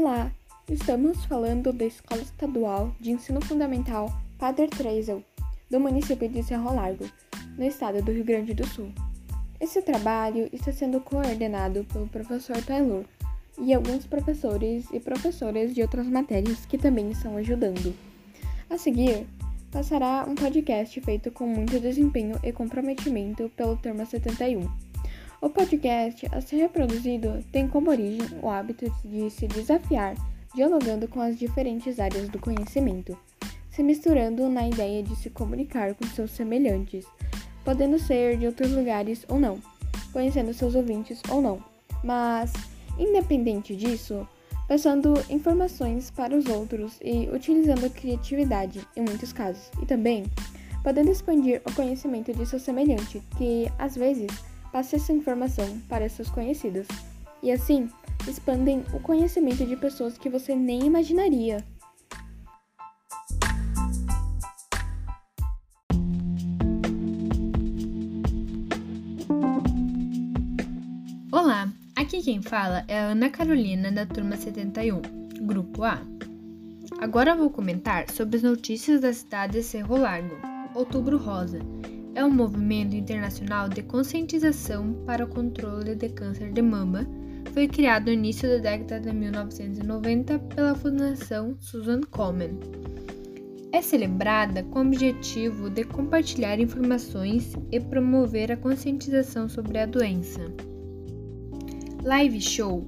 Olá, estamos falando da Escola Estadual de Ensino Fundamental Padre Treisel, do município de Cerro Largo, no estado do Rio Grande do Sul. Esse trabalho está sendo coordenado pelo professor Taylor e alguns professores e professoras de outras matérias que também estão ajudando. A seguir, passará um podcast feito com muito desempenho e comprometimento pelo Turma 71. O podcast a ser reproduzido tem como origem o hábito de se desafiar, dialogando com as diferentes áreas do conhecimento, se misturando na ideia de se comunicar com seus semelhantes, podendo ser de outros lugares ou não, conhecendo seus ouvintes ou não, mas, independente disso, passando informações para os outros e utilizando a criatividade em muitos casos, e também podendo expandir o conhecimento de seu semelhante, que às vezes passe essa informação para seus conhecidos. E assim, expandem o conhecimento de pessoas que você nem imaginaria. Olá, aqui quem fala é a Ana Carolina da turma 71, grupo A. Agora vou comentar sobre as notícias da cidade de Cerro Largo, Outubro Rosa, é um movimento internacional de conscientização para o controle de câncer de mama. Foi criado no início da década de 1990 pela Fundação Susan Komen. É celebrada com o objetivo de compartilhar informações e promover a conscientização sobre a doença. Live Show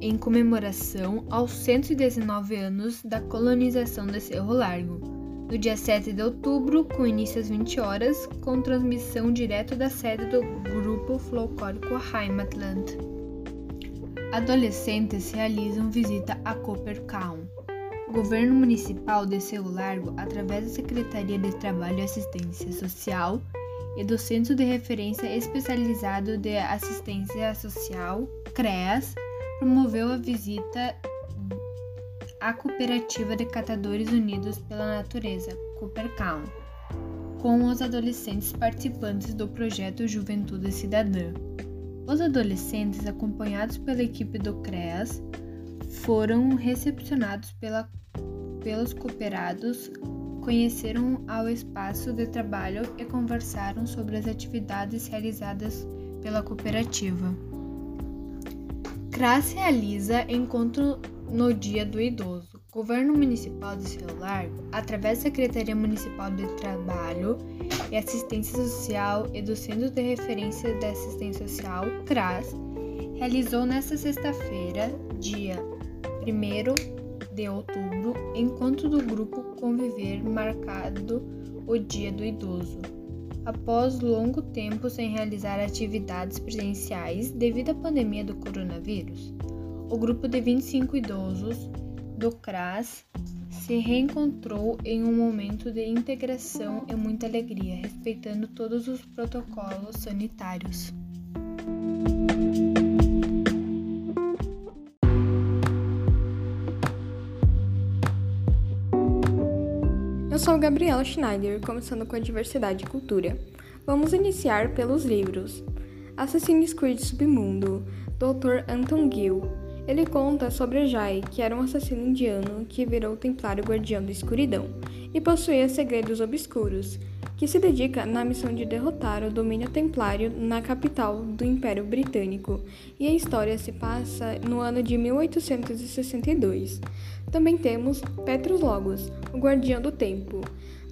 em comemoração aos 119 anos da colonização de Cerro Largo no dia 7 de outubro, com início às 20 horas, com transmissão direto da sede do grupo folclórico Heimatland. Adolescentes realizam visita a Coppertown. O governo municipal de Cerro Largo, através da Secretaria de Trabalho e Assistência Social e do Centro de Referência Especializado de Assistência Social, CREAS, promoveu a visita a Cooperativa de Catadores Unidos pela Natureza, Coopercam, com os adolescentes participantes do projeto Juventude Cidadã. Os adolescentes, acompanhados pela equipe do CREAS, foram recepcionados pela, pelos cooperados, conheceram ao espaço de trabalho e conversaram sobre as atividades realizadas pela cooperativa. CRAS realiza encontro no Dia do Idoso. O Governo Municipal de Rio Largo, através da Secretaria Municipal de Trabalho e Assistência Social e do Centro de Referência da Assistência Social, CRAS, realizou nesta sexta-feira, dia 1 de outubro, encontro do grupo Conviver marcado o Dia do Idoso. Após longo tempo sem realizar atividades presenciais devido à pandemia do coronavírus, o grupo de 25 idosos do CRAS se reencontrou em um momento de integração e muita alegria, respeitando todos os protocolos sanitários. Eu sou Gabriela Schneider, começando com a diversidade e cultura. Vamos iniciar pelos livros. Assassin's Creed Submundo, Dr. Anton Gill, ele conta sobre Jai, que era um assassino indiano que virou templário guardião da escuridão e possuía segredos obscuros, que se dedica na missão de derrotar o domínio templário na capital do Império Britânico, e a história se passa no ano de 1862. Também temos Petrus Logos, o Guardião do Tempo,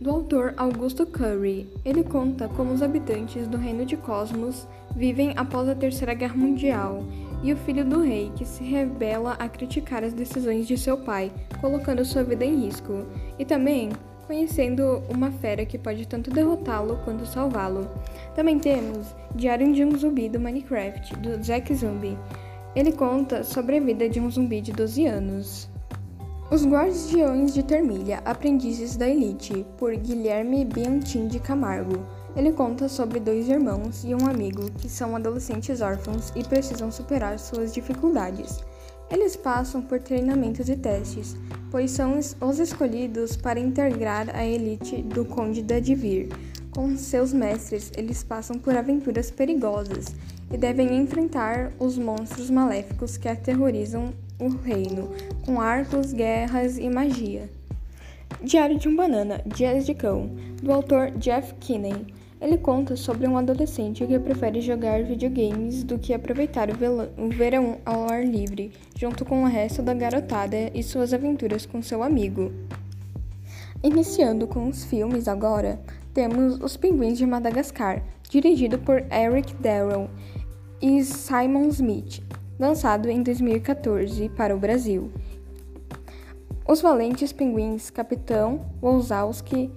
do autor Augusto Curry. Ele conta como os habitantes do Reino de Cosmos vivem após a Terceira Guerra Mundial e o filho do rei, que se rebela a criticar as decisões de seu pai, colocando sua vida em risco, e também conhecendo uma fera que pode tanto derrotá-lo quanto salvá-lo. Também temos Diário de um Zumbi do Minecraft, do Zack Zumbi. Ele conta sobre a vida de um zumbi de 12 anos. Os Guardiões de Termilha, Aprendizes da Elite, por Guilherme Bianchim de Camargo. Ele conta sobre dois irmãos e um amigo que são adolescentes órfãos e precisam superar suas dificuldades. Eles passam por treinamentos e testes, pois são os escolhidos para integrar a elite do Conde da Divir. Com seus mestres, eles passam por aventuras perigosas e devem enfrentar os monstros maléficos que aterrorizam o reino, com arcos, guerras e magia. Diário de um Banana, Dias de Cão, do autor Jeff Kinney. Ele conta sobre um adolescente que prefere jogar videogames do que aproveitar o verão ao ar livre, junto com o resto da garotada e suas aventuras com seu amigo. Iniciando com os filmes agora, temos Os Pinguins de Madagascar, dirigido por Eric Darrow e Simon Smith, lançado em 2014 para o Brasil. Os valentes pinguins Capitão Wozowski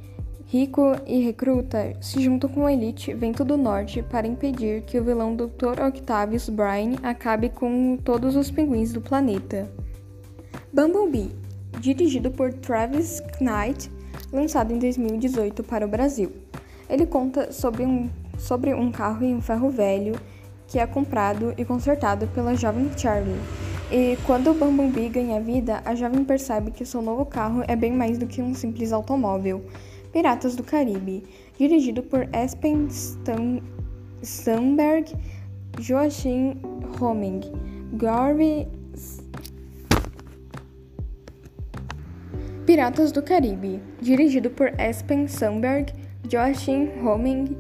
Rico e Recruta se juntam com a elite Vento do Norte para impedir que o vilão Dr. Octavius Brine acabe com todos os pinguins do planeta. Bumblebee, dirigido por Travis Knight, lançado em 2018 para o Brasil. Ele conta sobre um, sobre um carro e um ferro velho que é comprado e consertado pela jovem Charlie. E quando o Bumblebee ganha vida, a jovem percebe que seu novo carro é bem mais do que um simples automóvel Piratas do Caribe, dirigido por Espen Sandberg, Joachim Homing, Garvey. Piratas do Caribe, dirigido por Espen Sandberg, Joachim Homing,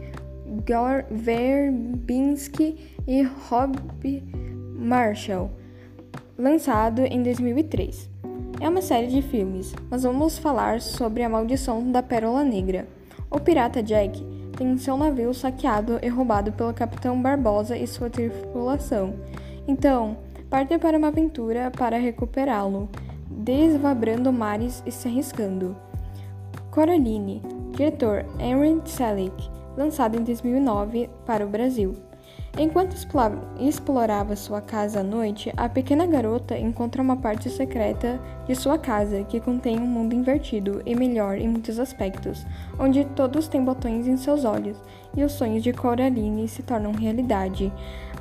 Verbinski e Rob Marshall, lançado em 2003. É uma série de filmes, mas vamos falar sobre a maldição da Pérola Negra. O pirata Jack tem seu navio saqueado e roubado pelo Capitão Barbosa e sua tripulação. Então, parte para uma aventura para recuperá-lo, desvabrando mares e se arriscando. Coraline, diretor Henry Selick, lançado em 2009 para o Brasil. Enquanto explorava sua casa à noite, a pequena garota encontra uma parte secreta de sua casa que contém um mundo invertido e melhor em muitos aspectos, onde todos têm botões em seus olhos e os sonhos de Coraline se tornam realidade.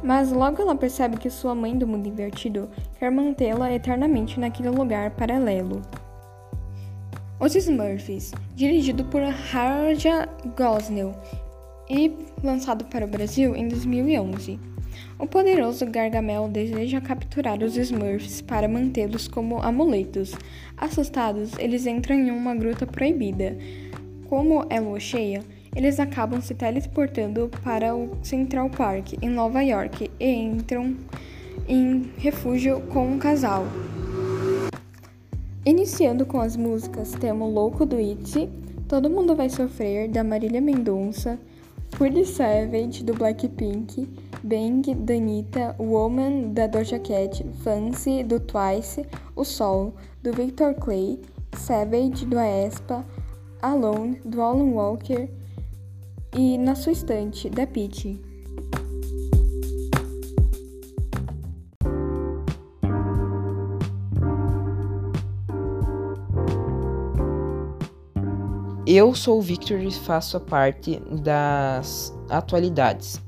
Mas logo ela percebe que sua mãe do mundo invertido quer mantê-la eternamente naquele lugar paralelo. Os Smurfs, dirigido por Harja Gosnell e lançado para o Brasil em 2011. O poderoso Gargamel deseja capturar os Smurfs para mantê-los como amuletos. Assustados, eles entram em uma gruta proibida. Como é lua cheia, eles acabam se teleportando para o Central Park, em Nova York, e entram em refúgio com um casal. Iniciando com as músicas, temos Louco do Itzy, Todo Mundo Vai Sofrer, da Marília Mendonça, Savage, do Blackpink, Bang, da Anitta, Woman, da Doja Cat, Fancy, do Twice, O Sol, do Victor Clay, Savage, do Aespa, Alone, do Alan Walker e Na Sua Estante, da Peach. Eu sou o Victor e faço parte das atualidades.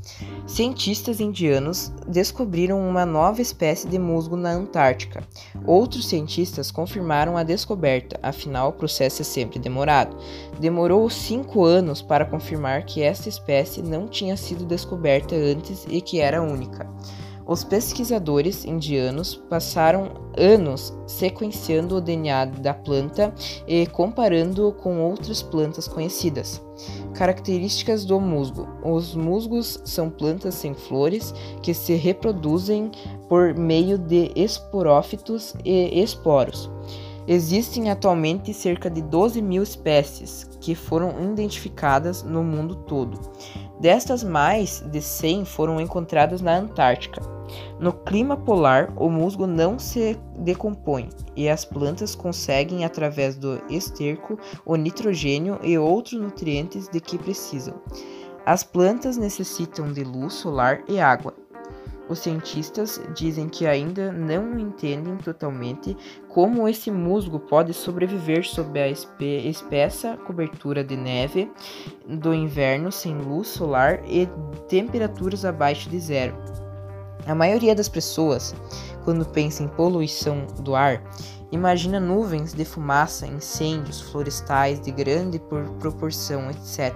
Cientistas indianos descobriram uma nova espécie de musgo na Antártica. Outros cientistas confirmaram a descoberta, afinal o processo é sempre demorado. Demorou cinco anos para confirmar que esta espécie não tinha sido descoberta antes e que era única. Os pesquisadores indianos passaram anos sequenciando o DNA da planta e comparando com outras plantas conhecidas. Características do musgo: os musgos são plantas sem flores que se reproduzem por meio de esporófitos e esporos. Existem atualmente cerca de 12 mil espécies que foram identificadas no mundo todo. Destas, mais de 100 foram encontradas na Antártica. No clima polar, o musgo não se decompõe e as plantas conseguem, através do esterco, o nitrogênio e outros nutrientes de que precisam. As plantas necessitam de luz solar e água. Os cientistas dizem que ainda não entendem totalmente como esse musgo pode sobreviver sob a espessa cobertura de neve do inverno sem luz solar e temperaturas abaixo de zero. A maioria das pessoas, quando pensa em poluição do ar, imagina nuvens de fumaça, incêndios florestais de grande proporção, etc.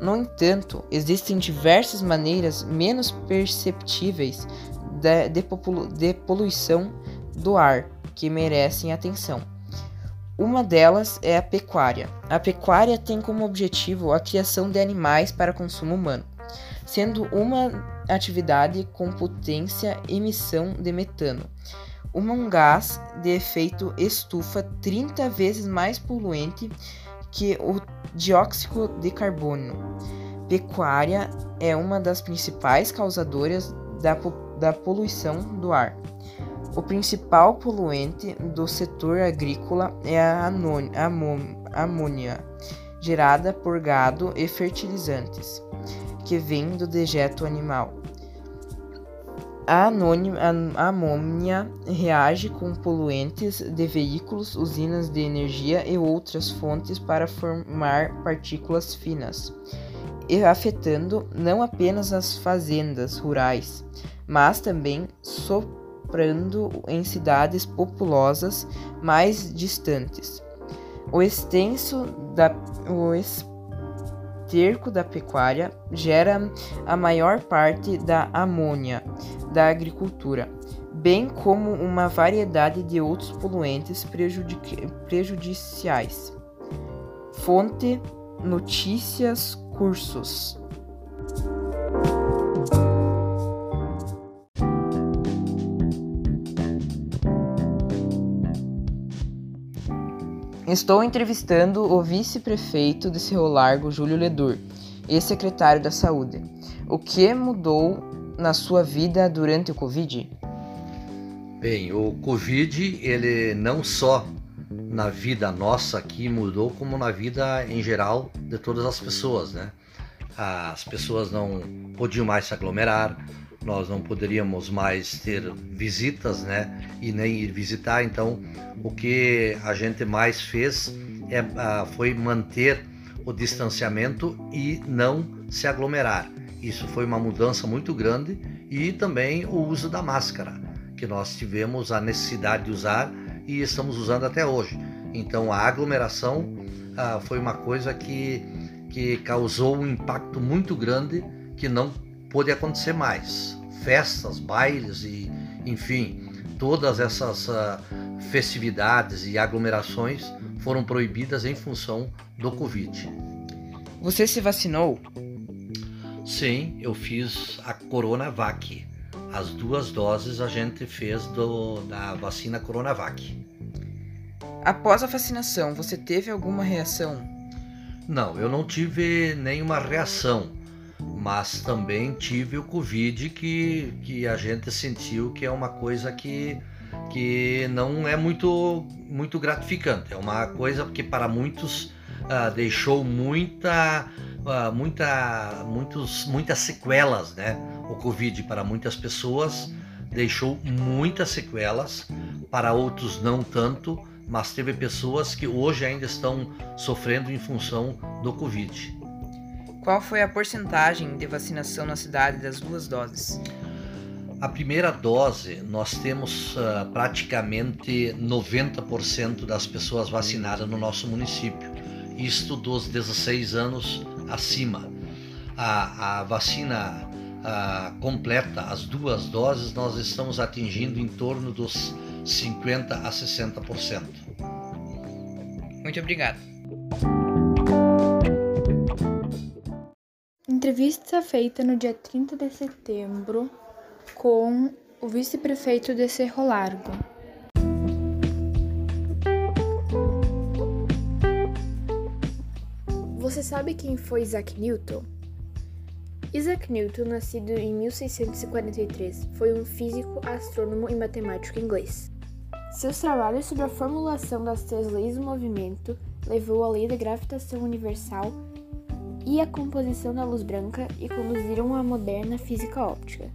No entanto, existem diversas maneiras menos perceptíveis de, de, de poluição do ar que merecem atenção. Uma delas é a pecuária. A pecuária tem como objetivo a criação de animais para consumo humano, sendo uma atividade com potência emissão de metano, um gás de efeito estufa 30 vezes mais poluente que o dióxido de carbono. Pecuária é uma das principais causadoras da, da poluição do ar. O principal poluente do setor agrícola é a amônia, gerada por gado e fertilizantes, que vem do dejeto animal. A, amônia reage com poluentes de veículos, usinas de energia e outras fontes para formar partículas finas, afetando não apenas as fazendas rurais, mas também soprando em cidades populosas mais distantes. O extenso da o esterco da pecuária gera a maior parte da amônia da agricultura, bem como uma variedade de outros poluentes prejudiciais. Fonte Notícias Cursos Estou entrevistando o vice-prefeito de Cerro Largo, Júlio Ledur, e secretário da Saúde. O que mudou na sua vida durante o Covid? Bem, o Covid, ele não só na vida nossa aqui mudou, como na vida em geral de todas as pessoas, né? As pessoas não podiam mais se aglomerar, nós não poderíamos mais ter visitas, né? E nem ir visitar. Então, o que a gente mais fez é, uh, foi manter o distanciamento e não se aglomerar. Isso foi uma mudança muito grande e também o uso da máscara, que nós tivemos a necessidade de usar e estamos usando até hoje. Então, a aglomeração uh, foi uma coisa que, que causou um impacto muito grande que não pôde acontecer mais. Festas, bailes e, enfim, todas essas uh, festividades e aglomerações foram proibidas em função do Covid. Você se vacinou? Sim, eu fiz a Coronavac. As duas doses a gente fez do, da vacina Coronavac. Após a vacinação, você teve alguma reação? Não, eu não tive nenhuma reação mas também tive o Covid que, que a gente sentiu que é uma coisa que, que não é muito, muito gratificante. É uma coisa que para muitos uh, deixou muita, uh, muita, muitos, muitas sequelas, né? O Covid para muitas pessoas deixou muitas sequelas, para outros não tanto, mas teve pessoas que hoje ainda estão sofrendo em função do Covid. Qual foi a porcentagem de vacinação na cidade das duas doses? A primeira dose, nós temos uh, praticamente 90% das pessoas vacinadas no nosso município, isto dos 16 anos acima. A, a vacina uh, completa, as duas doses, nós estamos atingindo em torno dos 50% a 60%. Muito obrigado. Entrevista feita no dia 30 de setembro com o vice-prefeito de Cerro Largo. Você sabe quem foi Isaac Newton? Isaac Newton, nascido em 1643, foi um físico, astrônomo e matemático inglês. Seus trabalhos sobre a formulação das três leis do movimento levou à lei da gravitação universal e a composição da luz branca e conduziram à moderna física óptica.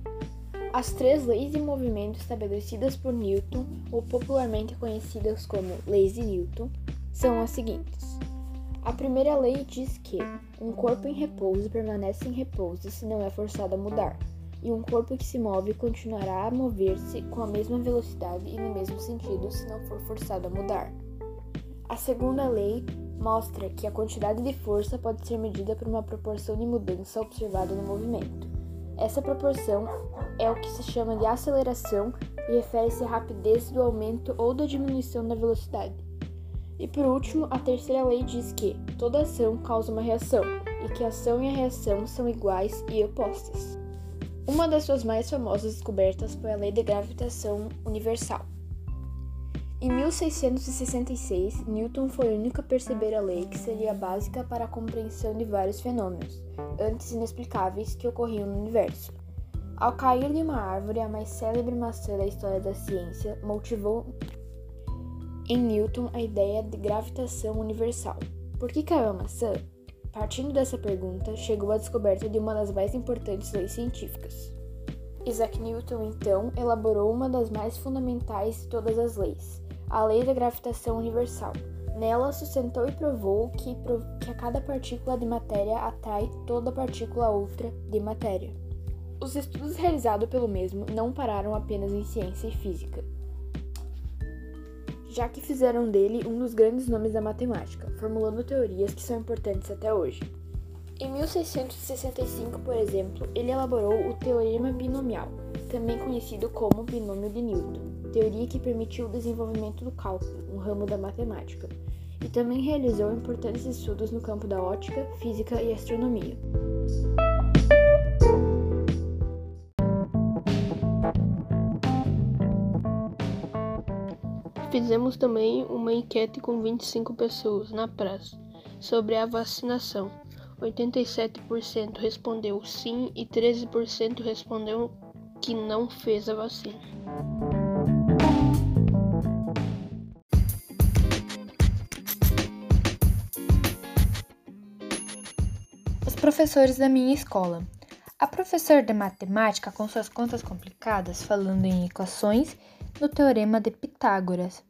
As três leis de movimento estabelecidas por Newton, ou popularmente conhecidas como leis de Newton, são as seguintes. A primeira lei diz que um corpo em repouso permanece em repouso se não é forçado a mudar, e um corpo que se move continuará a mover-se com a mesma velocidade e no mesmo sentido se não for forçado a mudar. A segunda lei mostra que a quantidade de força pode ser medida por uma proporção de mudança observada no movimento. Essa proporção é o que se chama de aceleração e refere-se à rapidez do aumento ou da diminuição da velocidade. E por último, a terceira lei diz que toda ação causa uma reação e que a ação e a reação são iguais e opostas. Uma das suas mais famosas descobertas foi a lei da gravitação universal. Em 1666, Newton foi o único a perceber a lei que seria básica para a compreensão de vários fenômenos, antes inexplicáveis, que ocorriam no universo. Ao cair de uma árvore, a mais célebre maçã da história da ciência motivou em Newton a ideia de gravitação universal. Por que caiu a maçã? Partindo dessa pergunta, chegou a descoberta de uma das mais importantes leis científicas. Isaac Newton, então, elaborou uma das mais fundamentais de todas as leis, a lei da gravitação universal. Nela, sustentou e provou que, que a cada partícula de matéria atrai toda partícula outra de matéria. Os estudos realizados pelo mesmo não pararam apenas em ciência e física, já que fizeram dele um dos grandes nomes da matemática, formulando teorias que são importantes até hoje. Em 1665, por exemplo, ele elaborou o teorema binomial, também conhecido como binômio de Newton, teoria que permitiu o desenvolvimento do cálculo, um ramo da matemática, e também realizou importantes estudos no campo da ótica, física e astronomia. Fizemos também uma enquete com 25 pessoas na praça sobre a vacinação. 87% respondeu sim e 13% respondeu que não fez a vacina. Os professores da minha escola. A professora de matemática com suas contas complicadas falando em equações no Teorema de Pitágoras.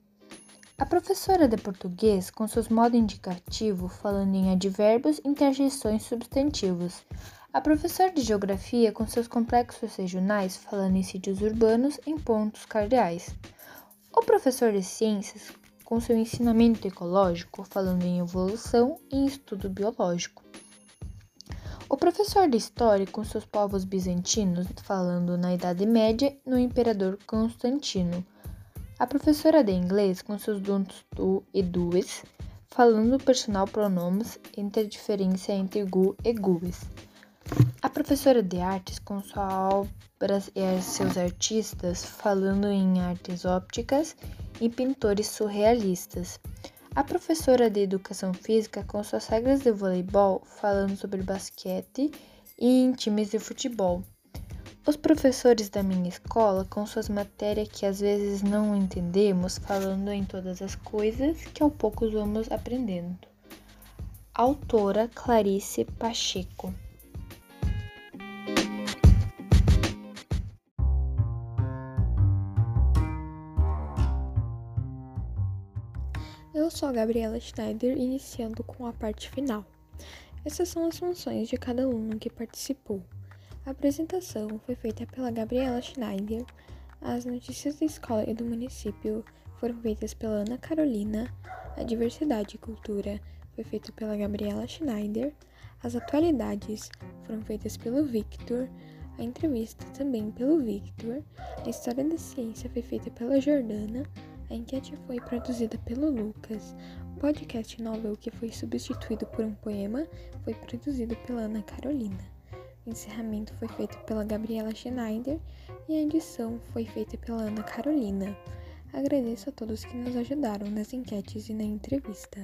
A professora de português, com seus modo indicativo, falando em advérbios, interjeições, substantivos. A professora de geografia, com seus complexos regionais, falando em sítios urbanos, em pontos cardeais. O professor de ciências, com seu ensinamento ecológico, falando em evolução e estudo biológico. O professor de história, com seus povos bizantinos, falando na Idade Média no imperador Constantino. A professora de inglês, com seus dons tu e dues, falando personal pronomes entre a diferença entre gu e gues. A professora de artes, com suas obras e seus artistas, falando em artes ópticas e pintores surrealistas. A professora de educação física, com suas regras de voleibol, falando sobre basquete e em times de futebol. Os professores da minha escola, com suas matérias que às vezes não entendemos, falando em todas as coisas que ao pouco vamos aprendendo. Autora Clarice Pacheco. Eu sou a Gabriela Schneider, iniciando com a parte final. Essas são as funções de cada aluno que participou. A apresentação foi feita pela Gabriela Schneider. As notícias da escola e do município foram feitas pela Ana Carolina. A diversidade e cultura foi feita pela Gabriela Schneider. As atualidades foram feitas pelo Victor. A entrevista também pelo Victor. A história da ciência foi feita pela Jordana. A enquete foi produzida pelo Lucas. O podcast novel, que foi substituído por um poema, foi produzido pela Ana Carolina. O encerramento foi feito pela Gabriela Schneider e a edição foi feita pela Ana Carolina. Agradeço a todos que nos ajudaram nas enquetes e na entrevista.